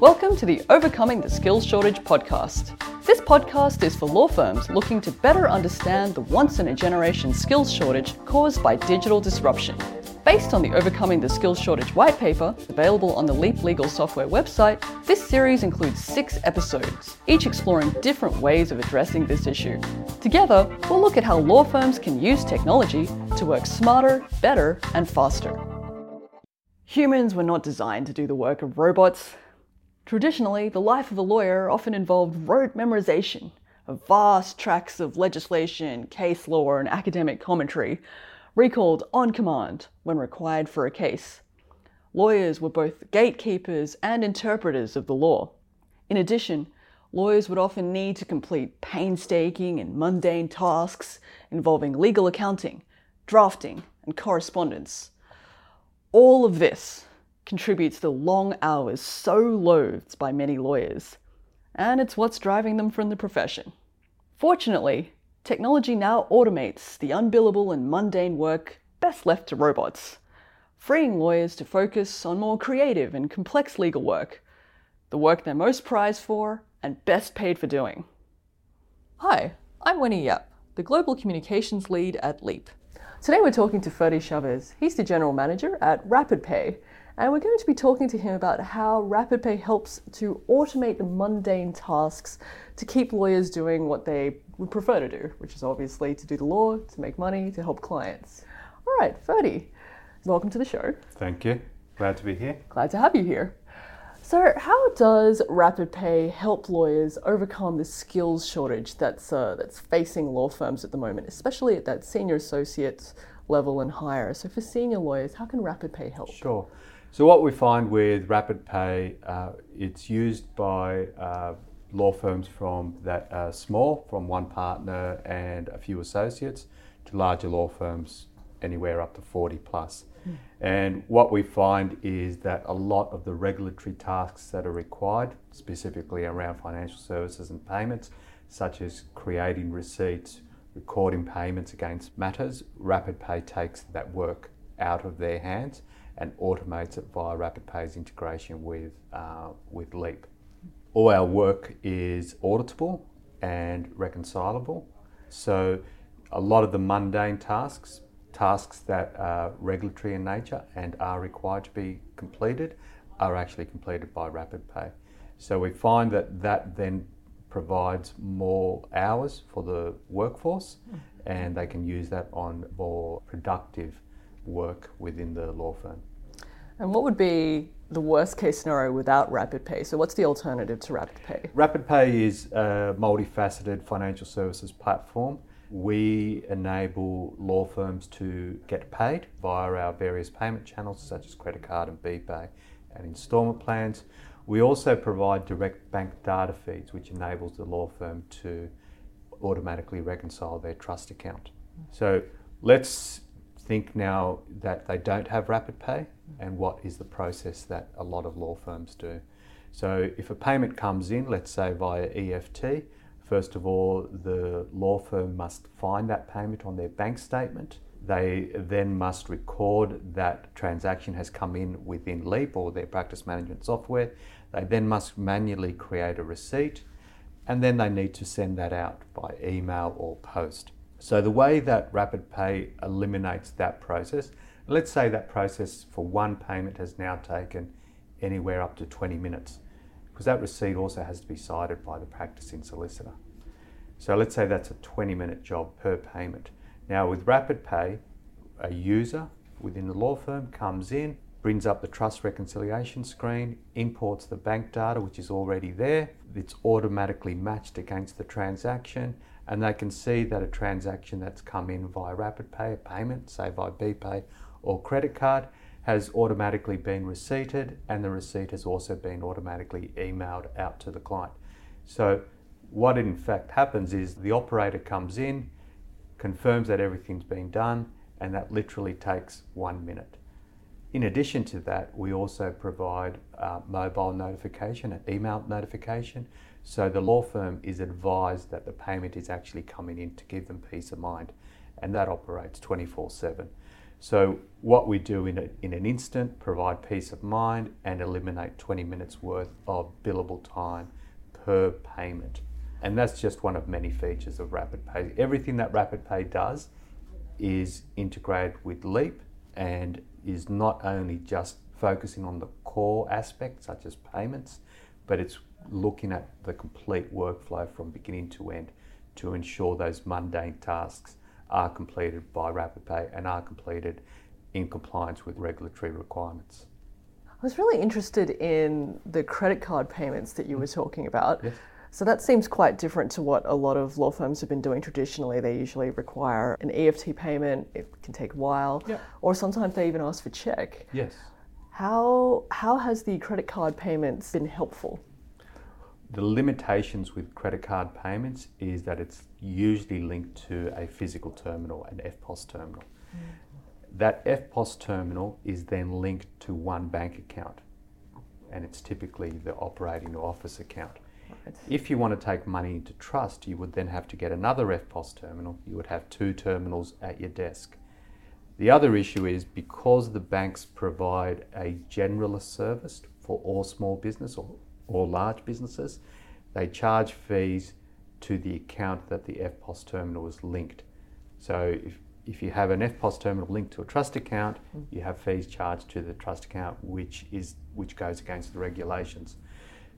Welcome to the Overcoming the Skills Shortage podcast. This podcast is for law firms looking to better understand the once in a generation skills shortage caused by digital disruption. Based on the Overcoming the Skills Shortage white paper, available on the Leap Legal Software website, this series includes six episodes, each exploring different ways of addressing this issue. Together, we'll look at how law firms can use technology to work smarter, better, and faster. Humans were not designed to do the work of robots. Traditionally, the life of a lawyer often involved rote memorization of vast tracts of legislation, case law, and academic commentary, recalled on command when required for a case. Lawyers were both gatekeepers and interpreters of the law. In addition, lawyers would often need to complete painstaking and mundane tasks involving legal accounting, drafting, and correspondence. All of this contributes the long hours so loathed by many lawyers, and it's what's driving them from the profession. Fortunately, technology now automates the unbillable and mundane work best left to robots, freeing lawyers to focus on more creative and complex legal work, the work they're most prized for and best paid for doing. Hi, I'm Wenee Yap, the Global Communications Lead at Leap. Today we're talking to Ferdy Chavez. He's the General Manager at RapidPay, and we're going to be talking to him about how RapidPay helps to automate the mundane tasks to keep lawyers doing what they would prefer to do, which is obviously to do the law, to make money, to help clients. All right, Ferdy, welcome to the show. Thank you. Glad to be here. Glad to have you here. So, how does RapidPay help lawyers overcome the skills shortage that's uh, that's facing law firms at the moment, especially at that senior associate level and higher? So, for senior lawyers, how can RapidPay help? Sure. So, what we find with RapidPay, uh, it's used by uh, law firms from that are small, from one partner and a few associates, to larger law firms, anywhere up to 40 plus. And what we find is that a lot of the regulatory tasks that are required, specifically around financial services and payments, such as creating receipts, recording payments against matters, rapid pay takes that work out of their hands and automates it via RapidPay's integration with, uh, with Leap. All our work is auditable and reconcilable. So a lot of the mundane tasks tasks that are regulatory in nature and are required to be completed are actually completed by RapidPay. So we find that that then provides more hours for the workforce and they can use that on more productive work within the law firm. And what would be the worst case scenario without rapid pay? So, what's the alternative to rapid pay? Rapid pay is a multifaceted financial services platform we enable law firms to get paid via our various payment channels such as credit card and BPay and installment plans. We also provide direct bank data feeds, which enables the law firm to automatically reconcile their trust account. So let's think now that they don't have RapidPay and what is the process that a lot of law firms do. So if a payment comes in, let's say via EFT, First of all, the law firm must find that payment on their bank statement. They then must record that transaction has come in within Leap or their practice management software. They then must manually create a receipt and then they need to send that out by email or post. So, the way that RapidPay eliminates that process, let's say that process for one payment has now taken anywhere up to 20 minutes because that receipt also has to be sighted by the practicing solicitor. So let's say that's a 20 minute job per payment. Now with Rapid Pay, a user within the law firm comes in, brings up the trust reconciliation screen, imports the bank data which is already there, it's automatically matched against the transaction, and they can see that a transaction that's come in via RapidPay, a payment, say via BPay or credit card, has automatically been receipted and the receipt has also been automatically emailed out to the client. So, what in fact happens is the operator comes in, confirms that everything's been done, and that literally takes one minute. In addition to that, we also provide uh, mobile notification and email notification. So the law firm is advised that the payment is actually coming in to give them peace of mind, and that operates 24 7. So, what we do in, a, in an instant, provide peace of mind and eliminate 20 minutes worth of billable time per payment. And that's just one of many features of Rapid Pay. Everything that Rapid Pay does is integrated with Leap and is not only just focusing on the core aspects such as payments, but it's looking at the complete workflow from beginning to end to ensure those mundane tasks are completed by RapidPay and are completed in compliance with regulatory requirements. I was really interested in the credit card payments that you were talking about. Yes. So that seems quite different to what a lot of law firms have been doing traditionally. They usually require an EFT payment, it can take a while, Yeah. or sometimes they even ask for check. Yes. How, how has the credit card payments been helpful? The limitations with credit card payments is that it's usually linked to a physical terminal, an EFTPOS terminal. Mm-hmm. That EFTPOS terminal is then linked to one bank account, and it's typically the operating or office account. Right. If you want to take money into trust, you would then have to get another EFTPOS terminal. You would have two terminals at your desk. The other issue is because the banks provide a generalist service for all small business or, or large businesses, they charge fees to the account that the EFTPOS terminal is linked. So if, if you have an EFTPOS terminal linked to a trust account, mm. you have fees charged to the trust account, which is which goes against the regulations.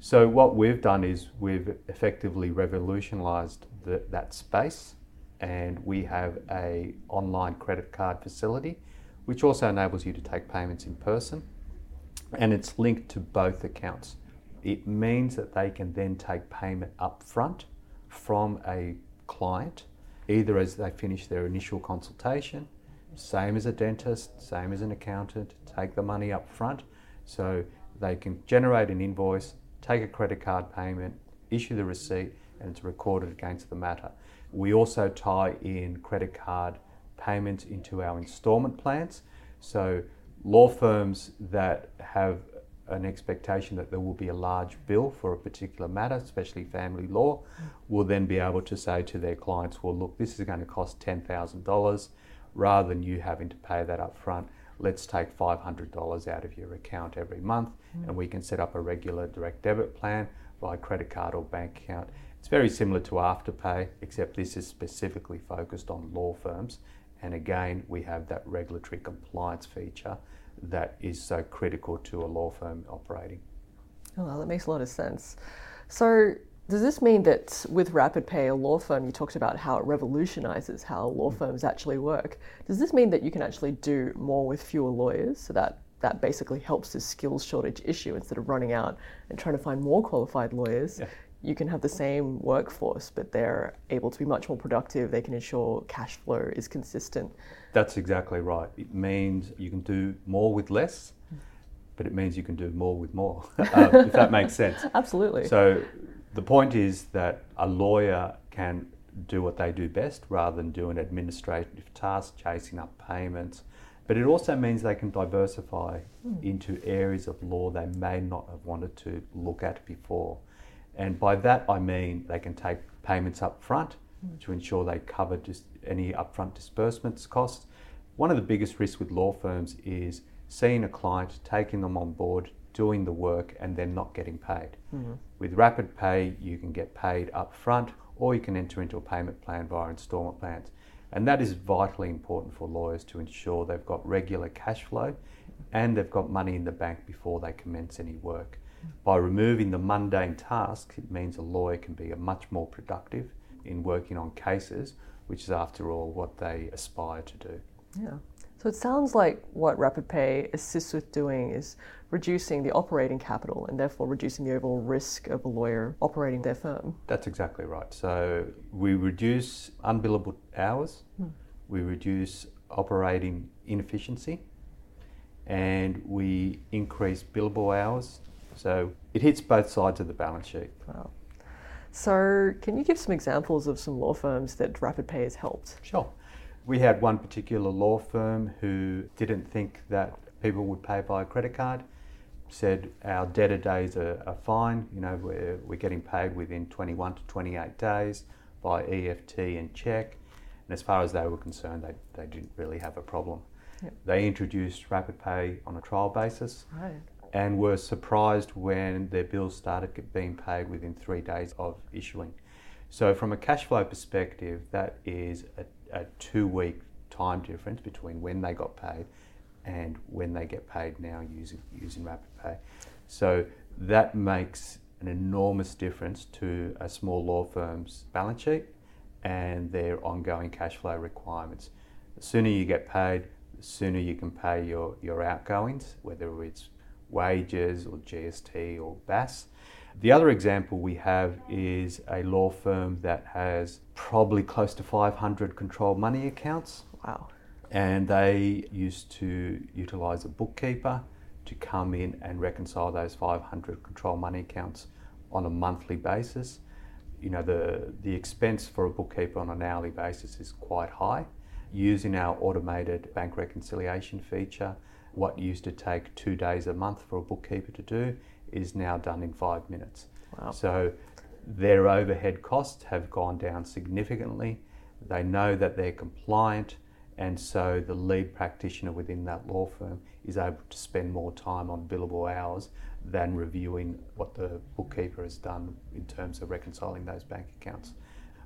So what we've done is we've effectively revolutionised that space, and we have a online credit card facility, which also enables you to take payments in person, and it's linked to both accounts. It means that they can then take payment up front from a client, either as they finish their initial consultation, same as a dentist, same as an accountant, take the money up front, so they can generate an invoice take a credit card payment, issue the receipt, and it's recorded against the matter. We also tie in credit card payments into our installment plans. So, law firms that have an expectation that there will be a large bill for a particular matter, especially family law, will then be able to say to their clients, well, look, this is going to cost $10,000. Rather than you having to pay that up front, let's take $500 out of your account every month mm. and we can set up a regular direct debit plan via credit card or bank account. It's very similar to Afterpay, except this is specifically focused on law firms. And again, we have that regulatory compliance feature that is so critical to a law firm operating. Oh, well, that makes a lot of sense. So, does this mean that with RapidPay, a law firm, you talked about how it revolutionizes how law mm. firms actually work? Does this mean that you can actually do more with fewer lawyers so that that basically helps the skills shortage issue instead of running out and trying to find more qualified lawyers? Yeah. You can have the same workforce, but they're able to be much more productive. They can ensure cash flow is consistent. That's exactly right. It means you can do more with less, but it means you can do more with more, uh, if that makes sense. Absolutely. So the point is that a lawyer can do what they do best rather than do an administrative task, chasing up payments. But it also means they can diversify into areas of law they may not have wanted to look at before. And by that I mean they can take payments up front to ensure they cover just any upfront disbursements costs. One of the biggest risks with law firms is seeing a client, taking them on board, doing the work, and then not getting paid. Mm-hmm. With Rapid Pay, you can get paid up front or you can enter into a payment plan via installment plans. And that is vitally important for lawyers to ensure they've got regular cash flow and they've got money in the bank before they commence any work. By removing the mundane tasks, it means a lawyer can be a much more productive in working on cases, which is after all what they aspire to do. Yeah. So it sounds like what RapidPay assists with doing is reducing the operating capital and therefore reducing the overall risk of a lawyer operating their firm. That's exactly right. So we reduce unbillable hours, hmm. we reduce operating inefficiency, and we increase billable hours. So it hits both sides of the balance sheet. Wow. So, can you give some examples of some law firms that RapidPay has helped? Sure. We had one particular law firm who didn't think that people would pay by a credit card, said our debtor days are, are fine, you know, we're, we're getting paid within 21 to 28 days by EFT and check. And as far as they were concerned, they, they didn't really have a problem. Yep. They introduced Rapid Pay on a trial basis Right. And were surprised when their bills started being paid within three days of issuing. So, from a cash flow perspective, that is a, a two week time difference between when they got paid and when they get paid now using, using Rapid Pay. So, that makes an enormous difference to a small law firm's balance sheet and their ongoing cash flow requirements. The sooner you get paid, the sooner you can pay your, your outgoings, whether it's wages or GST or BAS. The other example we have is a law firm that has probably close to 500 controlled money accounts, Wow. and they used to utilize a bookkeeper to come in and reconcile those 500 controlled money accounts on a monthly basis. You know, the, the expense for a bookkeeper on an hourly basis is quite high. Using our automated bank reconciliation feature, what used to take two days a month for a bookkeeper to do is now done in five minutes. Wow. So their overhead costs have gone down significantly. They know that they're compliant, and so the lead practitioner within that law firm is able to spend more time on billable hours than reviewing what the bookkeeper has done in terms of reconciling those bank accounts.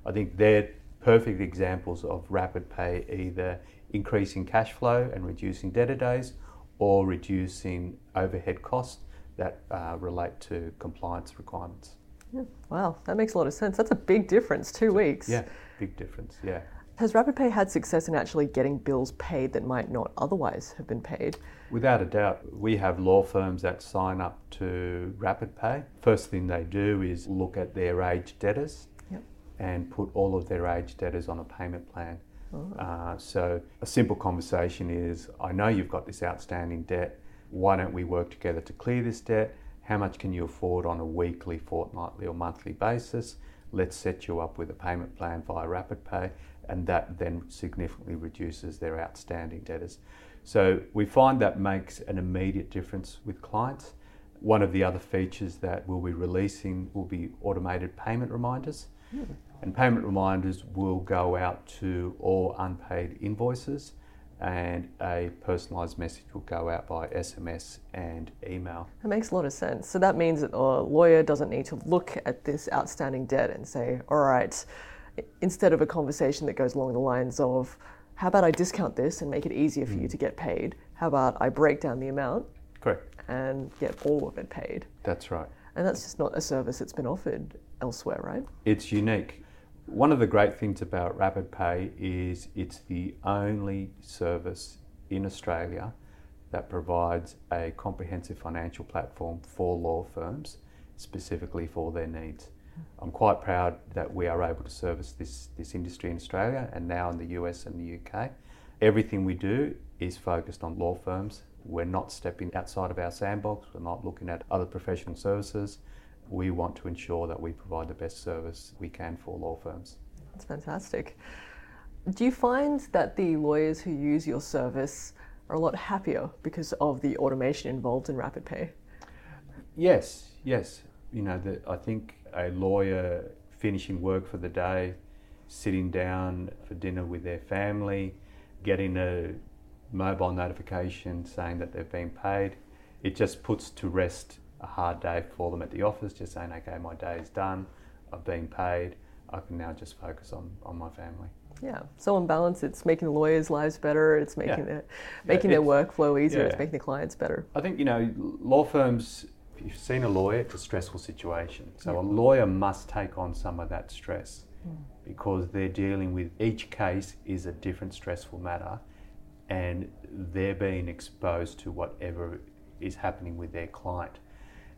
I think they're perfect examples of rapid pay either increasing cash flow and reducing debtor days or reducing overhead costs that uh, relate to compliance requirements. Yeah. Wow, that makes a lot of sense. That's a big difference, two weeks. Yeah, big difference. Yeah. Has RapidPay had success in actually getting bills paid that might not otherwise have been paid? Without a doubt, we have law firms that sign up to Rapid Pay. First thing they do is look at their aged debtors Yep. and put all of their aged debtors on a payment plan. Oh. Uh, so a simple conversation is, I know you've got this outstanding debt. Why don't we work together to clear this debt? How much can you afford on a weekly, fortnightly, or monthly basis? Let's set you up with a payment plan via Rapid Pay, and that then significantly reduces their outstanding debtors. So we find that makes an immediate difference with clients. One of the other features that we'll be releasing will be automated payment reminders. And payment reminders will go out to all unpaid invoices, and a personalised message will go out by SMS and email. That makes a lot of sense. So that means that a lawyer doesn't need to look at this outstanding debt and say, all right, instead of a conversation that goes along the lines of, how about I discount this and make it easier for you mm. to get paid? How about I break down the amount Correct. and get all of it paid? That's right. And that's just not a service that's been offered elsewhere, right? It's unique. One of the great things about Rapid Pay is it's the only service in Australia that provides a comprehensive financial platform for law firms, specifically for their needs. I'm quite proud that we are able to service this, this industry in Australia and now in the US and the UK. Everything we do is focused on law firms. We're not stepping outside of our sandbox, we're not looking at other professional services. We want to ensure that we provide the best service we can for law firms. That's fantastic. Do you find that the lawyers who use your service are a lot happier because of the automation involved in Rapid Pay? Yes, yes. You know, the, I think a lawyer finishing work for the day, sitting down for dinner with their family, getting a mobile notification saying that they've been paid, it just puts to rest a hard day for them at the office, just saying, okay, my day is done, I've been paid, I can now just focus on, on my family. Yeah. So on balance, it's making the lawyers' lives better. It's making Yeah. their making their it's- workflow easier. It's making the clients better. I think, you know, law firms, if you've seen a lawyer, it's a stressful situation. So a lawyer must take on some of that stress hmm. because they're dealing with each case is a different stressful matter and they're being exposed to whatever is happening with their client.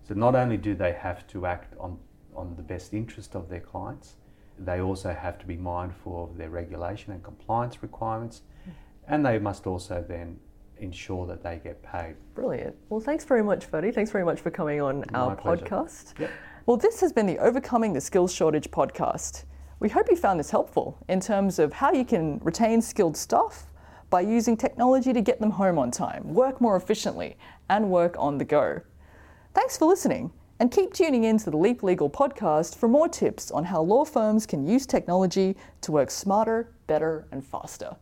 So not only do they have to act on, on the best interest of their clients, they also have to be mindful of their regulation and compliance requirements, hmm. and they must also then ensure that they get paid. Brilliant. Well, thanks very much, Ferdy. Thanks very much for coming on our My pleasure. podcast. Yep. Well, this has been the Overcoming the Skills Shortage podcast. We hope you found this helpful in terms of how you can retain skilled staff by using technology to get them home on time, work more efficiently, and work on the go. Thanks for listening, and keep tuning in to the Leap Legal podcast for more tips on how law firms can use technology to work smarter, better, and faster.